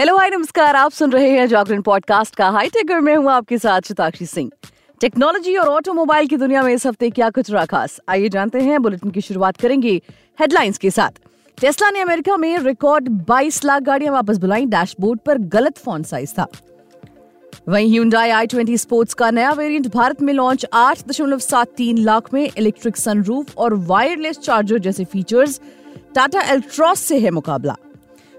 Hello hi नमस्कार। आप सुन रहे हैं जागरण पॉडकास्ट का हाई टेकर में हूँ आपके साथ शताक्षी सिंह। टेक्नोलॉजी और ऑटोमोबाइल की दुनिया में इस हफ़्ते क्या कुछ रहा खास? आइए जानते हैं बुलेटिन की शुरुआत करेंगे हेडलाइंस के साथ। टेस्ला ने अमेरिका में रिकॉर्ड 22 लाख गाड़ियाँ वापस बुलाई डैशबोर्ड पर गलत फॉन्ट साइज़ था। वहीं आई ट्वेंटी स्पोर्ट्स का नया वेरिएंट भारत में लॉन्च आठ दशमलव सात तीन लाख में इलेक्ट्रिक सनरूफ और वायरलेस चार्जर जैसे फीचर्स टाटा एल्ट्रॉस से है मुकाबला।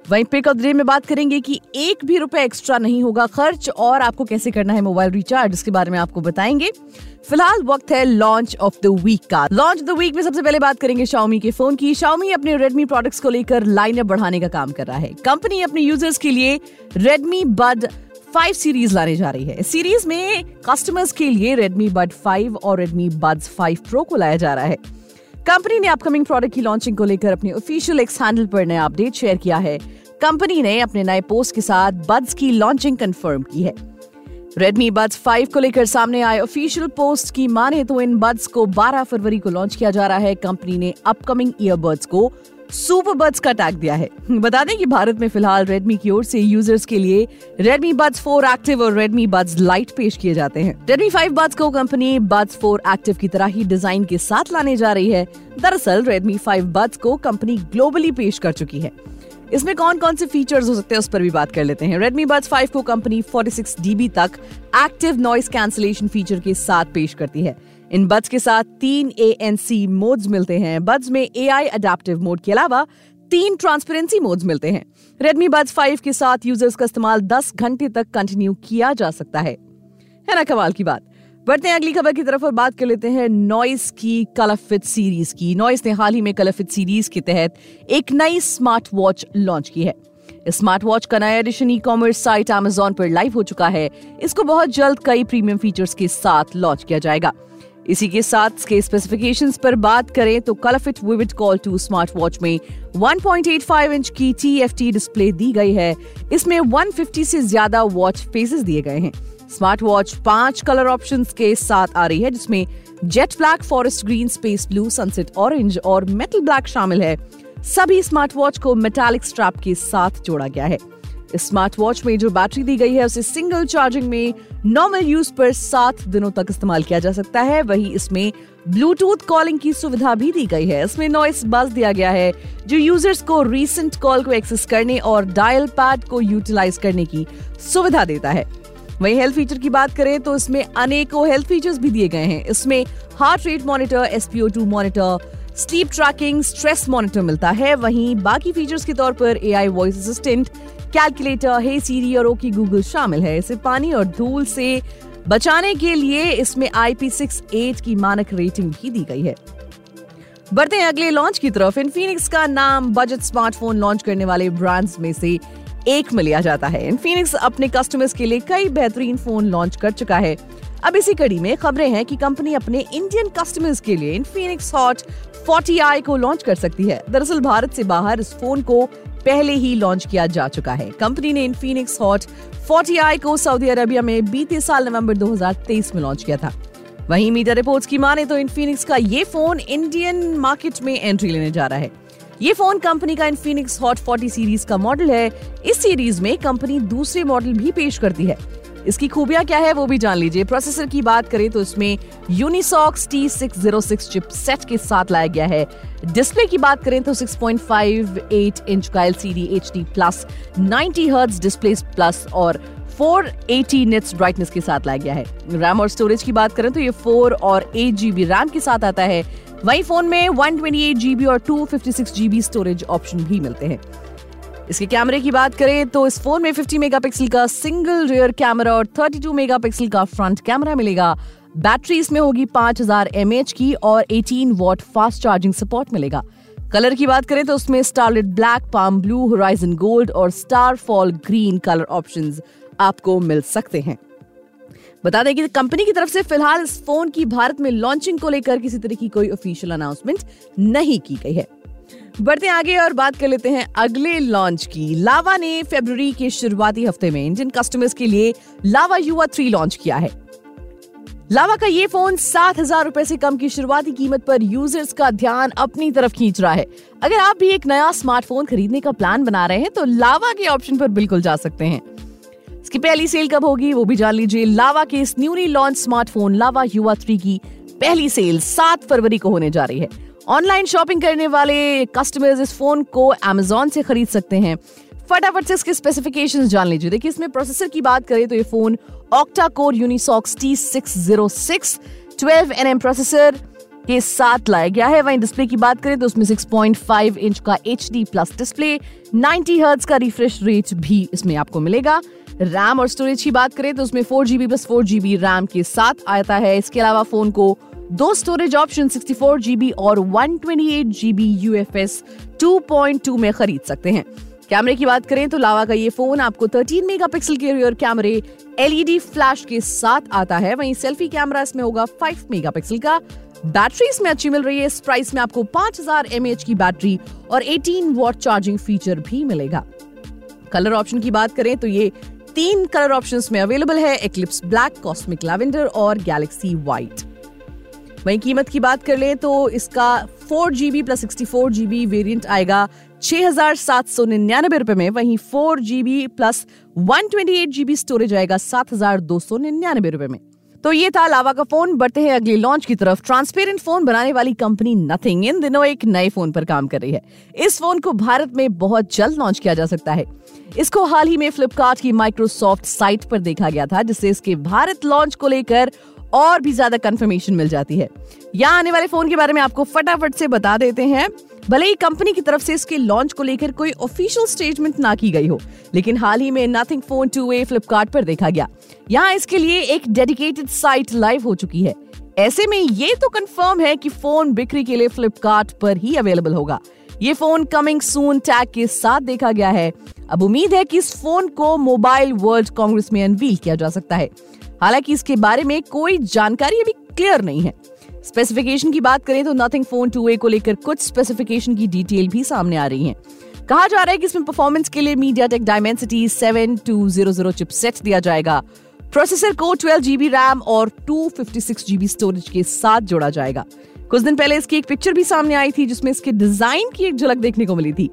वहीं पिक ऑफ़ डे में बात करेंगे कि एक भी रुपए एक्स्ट्रा नहीं होगा खर्च, और आपको कैसे करना है मोबाइल रिचार्ज, इसके बारे में आपको बताएँगे। फ़िलहाल वक्त है लॉन्च ऑफ़ द वीक का। लॉन्च द वीक में सबसे पहले बात करेंगे शाओमी के फ़ोन की। शाओमी अपने रेडमी प्रोडक्ट्स को लेकर लाइनअप बढ़ाने का काम कर रहा है। कंपनी अपने यूज़र्स के लिए रेडमी बड फाइव सीरीज़ लाने जा रही है। सीरीज़ में कस्टमर्स के लिए रेडमी बड फाइव और रेडमी बड्स फाइव प्रो को लाया जा रहा है। कंपनी ने अपकमिंग प्रोडक्ट की लॉन्चिंग को लेकर अपने ऑफिशियल एक्स हैंडल पर नया अपडेट शेयर किया है। कंपनी ने अपने नए पोस्ट के साथ बड्स की लॉन्चिंग कंफर्म की है। रेडमी बड्स 5 को लेकर सामने आए ऑफिशियल पोस्ट की माने तो इन बड्स को 12 फरवरी को लॉन्च किया जा रहा है। कंपनी ने अपकमिंग ईयरबड्स को सुपर बड्स का टैग दिया है। बता दें कि भारत में फ़िलहाल रेडमी की ओर से यूज़र्स के लिए रेडमी बड्स 4 एक्टिव और रेडमी बड्स लाइट पेश किए जाते हैं। रेडमी 5 बड्स को कंपनी बड्स 4 एक्टिव की तरह ही डिज़ाइन के साथ लाने जा रही है। दरअसल रेडमी 5 बड्स को कंपनी ग्लोबली पेश कर चुकी है। इसमें कौन कौन से फीचर्स हो सकते हैं उस पर भी बात कर लेते हैं। Redmi Buds 5 को कंपनी 46 dB तक एक्टिव नॉइस कैंसिलेशन फीचर के साथ पेश करती है। इन बड्स के साथ तीन ए एन सी मोड्स मिलते हैं। बड्स में ए आई अडेप्टिव मोड के अलावा तीन ट्रांसपेरेंसी मोड्स मिलते हैं। Redmi Buds 5 के साथ यूज़र्स का इस्तेमाल 10 घंटे तक कंटिन्यू किया जा सकता है। है ना, कमाल की बात। बढ़ते हैं अगली खबर की तरफ़ और बात कर लेते हैं नॉइस की कलफित सीरीज़ की। नॉइस ने हाल ही में कलफित सीरीज़ के तहत एक नई स्मार्ट वॉच लॉन्च की है। स्मार्ट वॉच का नया edition e commerce site Amazon पर लाइव हो चुका है। इसको बहुत जल्द कई प्रीमियम फीचर्स के साथ लॉन्च किया जाएगा। इसी के साथ इसके स्पेसिफिकेशंस पर बात करें तो कलफिट vivid call two smart watch में 1.85 इंच की टीएफटी डिस्प्ले दी गई है। इसमें 150 से ज़्यादा वॉच फेसेस दिए गए हैं। स्मार्ट वॉच पाँच कलर ऑप्शंस के साथ आ रही है, जिसमें jet black forest green space blue sunset orange और मेटल ब्लैक शामिल है। सभी स्मार्ट वॉच को मेटालिक स्ट्रैप के साथ जोड़ा गया है। इस स्मार्ट वॉच में जो बैटरी दी गई है, उसे सिंगल चार्जिंग में नॉर्मल यूज़ पर सात दिनों तक इस्तेमाल किया जा सकता है। वही इसमें ब्लूटूथ कॉलिंग की सुविधा भी दी गई है। इसमें नॉइस बस दिया गया है, जो यूज़र्स को रीसेंट कॉल को एक्सेस करने और डायल पैड को यूटिलाइज करने की सुविधा देता है। वहीं हेल्थ फीचर की बात करें तो इसमें अनेकों हेल्थ फीचर्स भी दिए गए हैं। इसमें heart rate monitor SpO two monitor sleep tracking stress monitor मिलता है। वहीं बाकी फीचर्स के तौर पर AI voice assistant calculator hey Siri और ओकी गूगल शामिल है। इसे पानी और धूल से बचाने के लिए इसमें आई सिक्स एट की मानक रेटिंग भी दी गई है। बढ़ते हैं अगले लॉन्च की तरफ़। इनफिनिक्स का नाम बजट स्मार्टफ़ोन लॉन्च करने वाले ब्रांड्स में से एक में लिया जाता है। इनफिनिक्स अपने कस्टमर्स के लिए कई बेहतरीन फ़ोन लॉन्च कर चुका है। अब इसी कड़ी में खबरें हैं कि कंपनी अपने इंडियन कस्टमर्स के लिए इनफिनिक्स हॉट 40i को लॉन्च कर सकती है। दरअसल भारत से बाहर इस फ़ोन को पहले ही लॉन्च किया जा चुका है। कंपनी ने इनफिनिक्स हॉट 40i को सऊदी अरेबिया में बीते साल नवंबर 2023 में लॉन्च किया था। वहीं मीडिया रिपोर्ट्स की माने तो इनफिनिक्स का ये फ़ोन इंडियन मार्केट में एंट्री लेने जा रहा है। ये फ़ोन कंपनी का इनफिनिक्स हॉट 40 सीरीज़ का मॉडल है। इस सीरीज़ में कंपनी दूसरे मॉडल भी पेश करती है। इसकी खूबियाँ क्या है वो भी जान लीजिए। प्रोसेसर की बात करें तो इसमें Unisoc T six zero six chipset के साथ लाया गया है। डिस्प्ले की बात करें तो 6.58 इंच का L C D H D plus ninety hertz display plus और 480 निट्स ब्राइटनेस के साथ लाया गया है। रैम और स्टोरेज की बात करें तो ये 4 और 8 जीबी रैम के साथ आता है। वहीं फ़ोन में 128 जीबी और 256 जीबी स्टोरेज ऑप्शन भी मिलते हैं। इसके कैमरे की बात करें तो इस फ़ोन में 50 मेगापिक्सल का सिंगल रियर कैमरा और 32 मेगापिक्सल का फ्रंट कैमरा मिलेगा। बैटरी इसमें होगी 5000 हज़ार की और 18 वॉट फास्ट चार्जिंग सपोर्ट मिलेगा। कलर की बात करें तो उसमें starlet black, palm blue, horizon gold और star fall green colour option आपको मिल सकते हैं। बता दें कि कंपनी की तरफ़ से फ़िलहाल इस फ़ोन की भारत में लॉन्चिंग को लेकर किसी तरह की कोई ऑफिशियल अनाउंसमेंट नहीं की गई है। बढ़ते आगे और बात कर लेते हैं अगले लॉन्च की। लावा ने फरवरी के शुरुआती हफ़्ते में इंडियन कस्टमर्स के लिए लावा युवा थ्री लॉन्च किया है। लावा का ये फ़ोन सात हज़ार रूपए से कम की शुरुआती कीमत पर यूज़र्स का ध्यान अपनी तरफ़ खींच रहा है। अगर आप भी एक नया स्मार्टफ़ोन खरीदने का प्लान बना रहे हैं तो लावा के ऑप्शन पर बिल्कुल जा सकते हैं। इसकी पहली सेल कब होगी, वो भी जान लीजिए। लावा के इस न्यूली लॉन्च स्मार्टफ़ोन लावा युवा थ्री की पहली सेल सात फरवरी को होने जा रही है। ऑनलाइन शॉपिंग करने वाले कस्टमर्स इस फ़ोन को अमेजोन से खरीद सकते हैं। फटाफट से इसके स्पेसिफिकेशंस जान लीजिए। देखिए, इसमें प्रोसेसर की बात करें तो ये phone octa core Unisoc T six zero six twelve N M processor के साथ लाया गया है। वहीं डिस्प्ले की बात करें तो उसमें 6.5 इंच का H D plus display 90 hertz का रिफ्रेश रेट भी इसमें आपको मिलेगा। रैम और स्टोरेज की बात करें तो उसमें four GB plus four GB RAM के साथ आता है। इसके अलावा फ़ोन को दो स्टोरेज ऑप्शन 64 जीबी और 128 जीबी यूएफएस 2.2 में खरीद सकते हैं। कैमरे की बात करें तो लावा का ये फ़ोन आपको 13 मेगापिक्सल के रियर कैमरे एलईडी फ्लैश के साथ आता है। वहीं सेल्फी कैमरा इसमें होगा 5 मेगापिक्सल का। बैटरी इसमें अच्छी मिल रही है। इस प्राइस में आपको 5000 हज़ार की बैटरी और 18 वॉट चार्जिंग फीचर भी मिलेगा। कलर ऑप्शन की बात करें तो ये तीन कलर ऑप्शंस में अवेलेबल है। एक्लिप्स ब्लैक कॉस्मिक लैवेंडर और गैलेक्सी व्हाइट वहीं कीमत की बात कर ले तो इसका four GB plus sixty four GB variant आएगा छह हज़ार सात सौ निन्यानबे रुपए में। वहीं four GB plus one twenty eight GB storage आएगा सात हज़ार दो सौ निन्यानबे रुपए में। तो ये था लावा का फ़ोन। बढ़ते हैं अगले लॉन्च की तरफ़। ट्रांसपेरेंट फ़ोन बनाने वाली कंपनी नथिंग इन दिनों एक नए फ़ोन पर काम कर रही है। इस फ़ोन को भारत में बहुत जल्द लॉन्च किया जा सकता है। इसको हाल ही में फ्लिपकार्ट की माइक्रोसॉफ्ट साइट पर देखा गया था, जिससे इसके भारत लॉन्च को लेकर और भी ज़्यादा कंफर्मेशन मिल जाती है। यहाँ आने वाले फ़ोन के बारे में आपको फटाफट से बता देते हैं। भले ही कंपनी की तरफ़ से इसके लॉन्च को लेकर कोई ऑफिशियल स्टेटमेंट ना की गई हो, लेकिन हाल ही में nothing phone two A Flipkart पर देखा गया। यहाँ इसके लिए एक डेडिकेटेड साइट लाइव हो चुकी है। ऐसे में ये तो कंफर्म है कि फ़ोन बिक्री के लिए फ्लिपकार्ट पर ही अवेलेबल होगा। ये फ़ोन कमिंग सून टैग के साथ देखा गया है। अब उम्मीद है कि इस फ़ोन को मोबाइल वर्ल्ड कांग्रेस में अनवील किया जा सकता है। हालाँकि इसके बारे में कोई जानकारी अभी क्लियर नहीं है। स्पेसिफिकेशन की बात करें तो नथिंग फ़ोन टू ए को लेकर कुछ स्पेसिफिकेशन की डिटेल भी सामने आ रही है। कहा जा रहा है कि इसमें परफॉर्मेंस के लिए MediaTek Dimensity seven two zero zero chipset दिया जाएगा। प्रोसेसर को ट्वेल्व जीबी रैम और two fifty six GB storage के साथ जोड़ा जाएगा। कुछ दिन पहले इसकी एक पिक्चर भी सामने आई थी, जिसमें इसके डिज़ाइन की एक झलक देखने को मिली थी।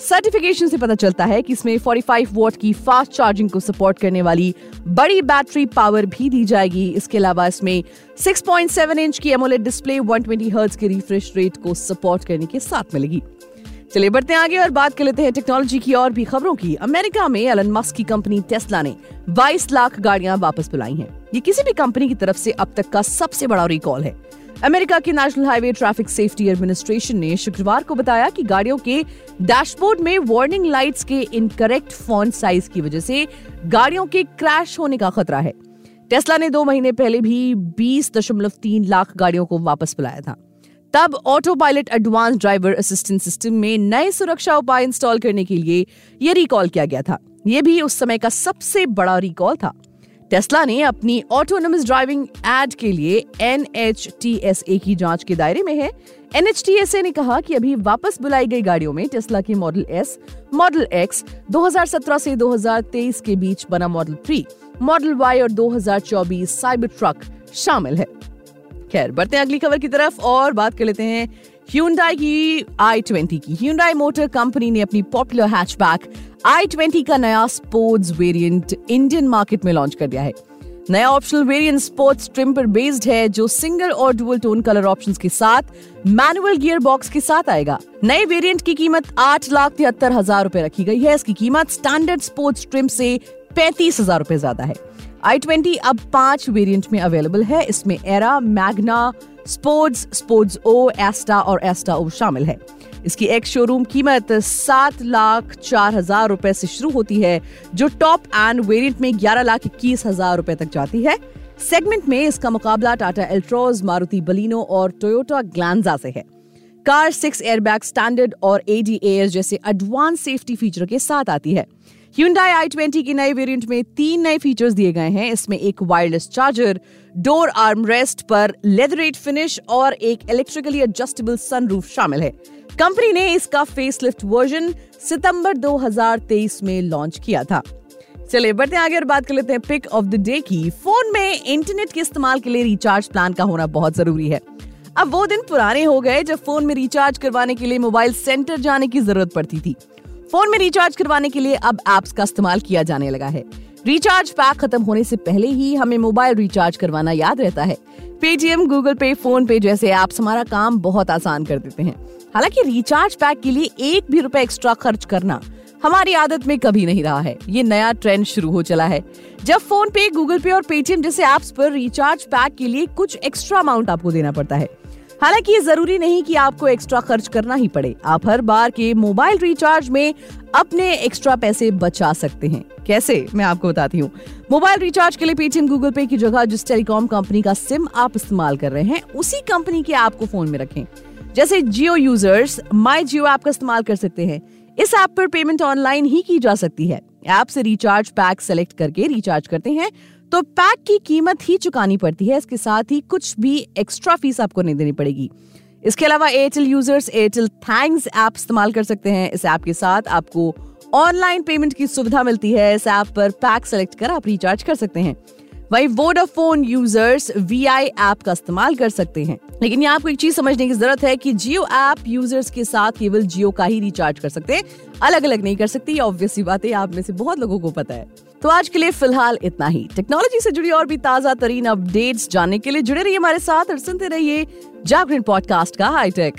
सर्टिफिकेशन से पता चलता है कि इसमें 45 वोट की फास्ट चार्जिंग को सपोर्ट करने वाली बड़ी बैटरी पावर भी दी जाएगी। इसके अलावा इसमें 6.7 इंच की एमोलेड डिस्प्ले 120 हर्ट्ज के रिफ्रेश रेट को सपोर्ट करने के साथ मिलेगी। चलिए बढ़ते हैं आगे और बात कर लेते हैं टेक्नोलॉजी की और भी खबरों की। अमेरिका में एलन मस्क की कंपनी टेस्ला ने 22 लाख गाड़ियाँ वापस बुलाई हैं। ये किसी भी कंपनी की तरफ़ से अब तक का सबसे बड़ा रिकॉल है। अमेरिका के national highway traffic safety administration ने शुक्रवार को बताया कि गाड़ियों के डैशबोर्ड में वार्निंग लाइट्स के इनकरेक्ट फॉन्ट साइज़ की वजह से गाड़ियों के क्रैश होने का खतरा है। टेस्ला ने दो महीने पहले भी बीस दशमलव तीन लाख गाड़ियों को वापस बुलाया था। तब autopilot advance driver assistant system में नए सुरक्षा उपाय इंस्टॉल करने के लिए यह रिकॉल किया गया था। यह भी उस समय का सबसे बड़ा रिकॉल था। टेस्ला ने अपनी ऑटोनोमस ड्राइविंग एड के लिए एनएचटीएसए की जाँच के दायरे में है। एन ने कहा कि अभी वापस बुलाई गई गाड़ियों में टेस्ला की मॉडल एस मॉडल एक्स 2017 से 2023 के बीच बना मॉडल थ्री मॉडल वाई और 2024 साइबर ट्रक शामिल है। खैर, बढ़ते हैं अगली खबर की तरफ़ और बात कर लेते हैं ह्यूंडाई की आई ट्वेंटी की। ह्यूंडाई मोटर कंपनी ने अपनी पॉपुलर हैचबैक आई ट्वेंटी का नया स्पोर्ट्स वेरिएंट इंडियन मार्केट में लॉन्च कर दिया है। नया ऑप्शनल वेरिएंट स्पोर्ट्स ट्रिम पर बेस्ड है, जो सिंगल और डुअल टोन कलर ऑप्शंस के साथ मैनुअल गियर बॉक्स के साथ आएगा। नए वेरिएंट की कीमत आठ लाख तिहत्तर हज़ार रूपए रखी गई है। इसकी कीमत स्टैंडर्ड स्पोर्ट्स ट्रिम से पैंतीस हज़ार रूपए ज़्यादा है। आई ट्वेंटी अब पाँच वेरिएंट में अवेलेबल है। इसमें Era Magna sports sports O, Asta और एस्टा ओ शामिल है। इसकी एक शोरूम कीमत सात लाख चार हज़ार रुपए से शुरू होती है, जो टॉप एंड वेरिएंट में ग्यारह लाख इक्कीस हज़ार रुपए तक जाती है। सेगमेंट में इसका मुकाबला टाटा एल्ट्रोज मारुति बलिनो और टोयोटा ग्लैंजा से है। कार सिक्स एयरबैग स्टैंडर्ड और एडीएएस जैसे एडवांस सेफ्टी फीचर के साथ आती है। Hyundai i20 की नए वेरिएंट में तीन नए फीचर्स दिए गए हैं। इसमें एक wireless charger door arm rest पर लेदरेट फिनिश और एक इलेक्ट्रिकली एडजस्टेबल सनरूफ शामिल है। कंपनी ने इसका फेसलिफ्ट वर्जन सितंबर 2023 में लॉन्च किया था। चलिए, बढ़ते आगे और बात कर लेते हैं पिक ऑफ़ द डे की। फ़ोन में इंटरनेट के इस्तेमाल के लिए रिचार्ज प्लान का होना बहुत ज़रूरी है। अब वो दिन पुराने हो गए जब फ़ोन में रिचार्ज करवाने के लिए मोबाइल सेंटर जाने की ज़रूरत पड़ती थी। फ़ोन में रिचार्ज करवाने के लिए अब एप्स का इस्तेमाल किया जाने लगा है। रिचार्ज पैक खत्म होने से पहले ही हमें मोबाइल रिचार्ज करवाना याद रहता है। पेटीएम गूगल पे फ़ोन पे जैसे एप्स हमारा काम बहुत आसान कर देते हैं। हालाँकि रिचार्ज पैक के लिए एक भी रुपए एक्स्ट्रा खर्च करना हमारी आदत में कभी नहीं रहा है। ये नया ट्रेंड शुरू हो चला है। जब फ़ोन पे गूगल पे और पेटीएम जैसे एप्स पर रिचार्ज पैक के लिए कुछ एक्स्ट्रा अमाउंट आपको देना पड़ता है। हालाँकि ये ज़रूरी नहीं कि आपको एक्स्ट्रा खर्च करना ही पड़े। आप हर बार के मोबाइल रिचार्ज में अपने एक्स्ट्रा पैसे बचा सकते हैं। कैसे? मैं आपको बताती हूँ। मोबाइल रिचार्ज के लिए पेटीएम गूगल पे की जगह जिस टेलीकॉम कंपनी का सिम आप इस्तेमाल कर रहे हैं, उसी कंपनी के ऐप को फ़ोन में रखें। जैसे जियो यूज़र्स माई जियो ऐप का इस्तेमाल कर सकते हैं। इस ऐप पर पेमेंट ऑनलाइन ही की जा सकती है। ऐप से रिचार्ज पैक सेलेक्ट करके रिचार्ज करते हैं। तो पैक की कीमत ही चुकानी पड़ती है। इसके साथ ही कुछ भी एक्स्ट्रा फ़ीस आपको नहीं देनी पड़ेगी। इसके अलावा Airtel users Airtel thanks app इस्तेमाल कर सकते हैं। इस ऐप के साथ आपको ऑनलाइन पेमेंट की सुविधा मिलती है। इस ऐप पर पैक सेलेक्ट कर आप रिचार्ज कर सकते हैं। वही Vodafone users V I app का इस्तेमाल कर सकते हैं। लेकिन यहाँ आपको एक चीज़ समझने की ज़रूरत है कि जियो ऐप यूज़र्स के साथ केवल जियो का ही रिचार्ज कर सकते हैं। अलग अलग नहीं कर सकती ऑब्वियसली बात है आप में से बहुत लोगों को पता है। तो आज के लिए फ़िलहाल इतना ही। टेक्नोलॉजी से जुड़ी और भी ताज़ा तरीन अपडेट्स जानने के लिए जुड़े रहिए हमारे साथ और सुनते रहिए जागरण पॉडकास्ट का हाईटेक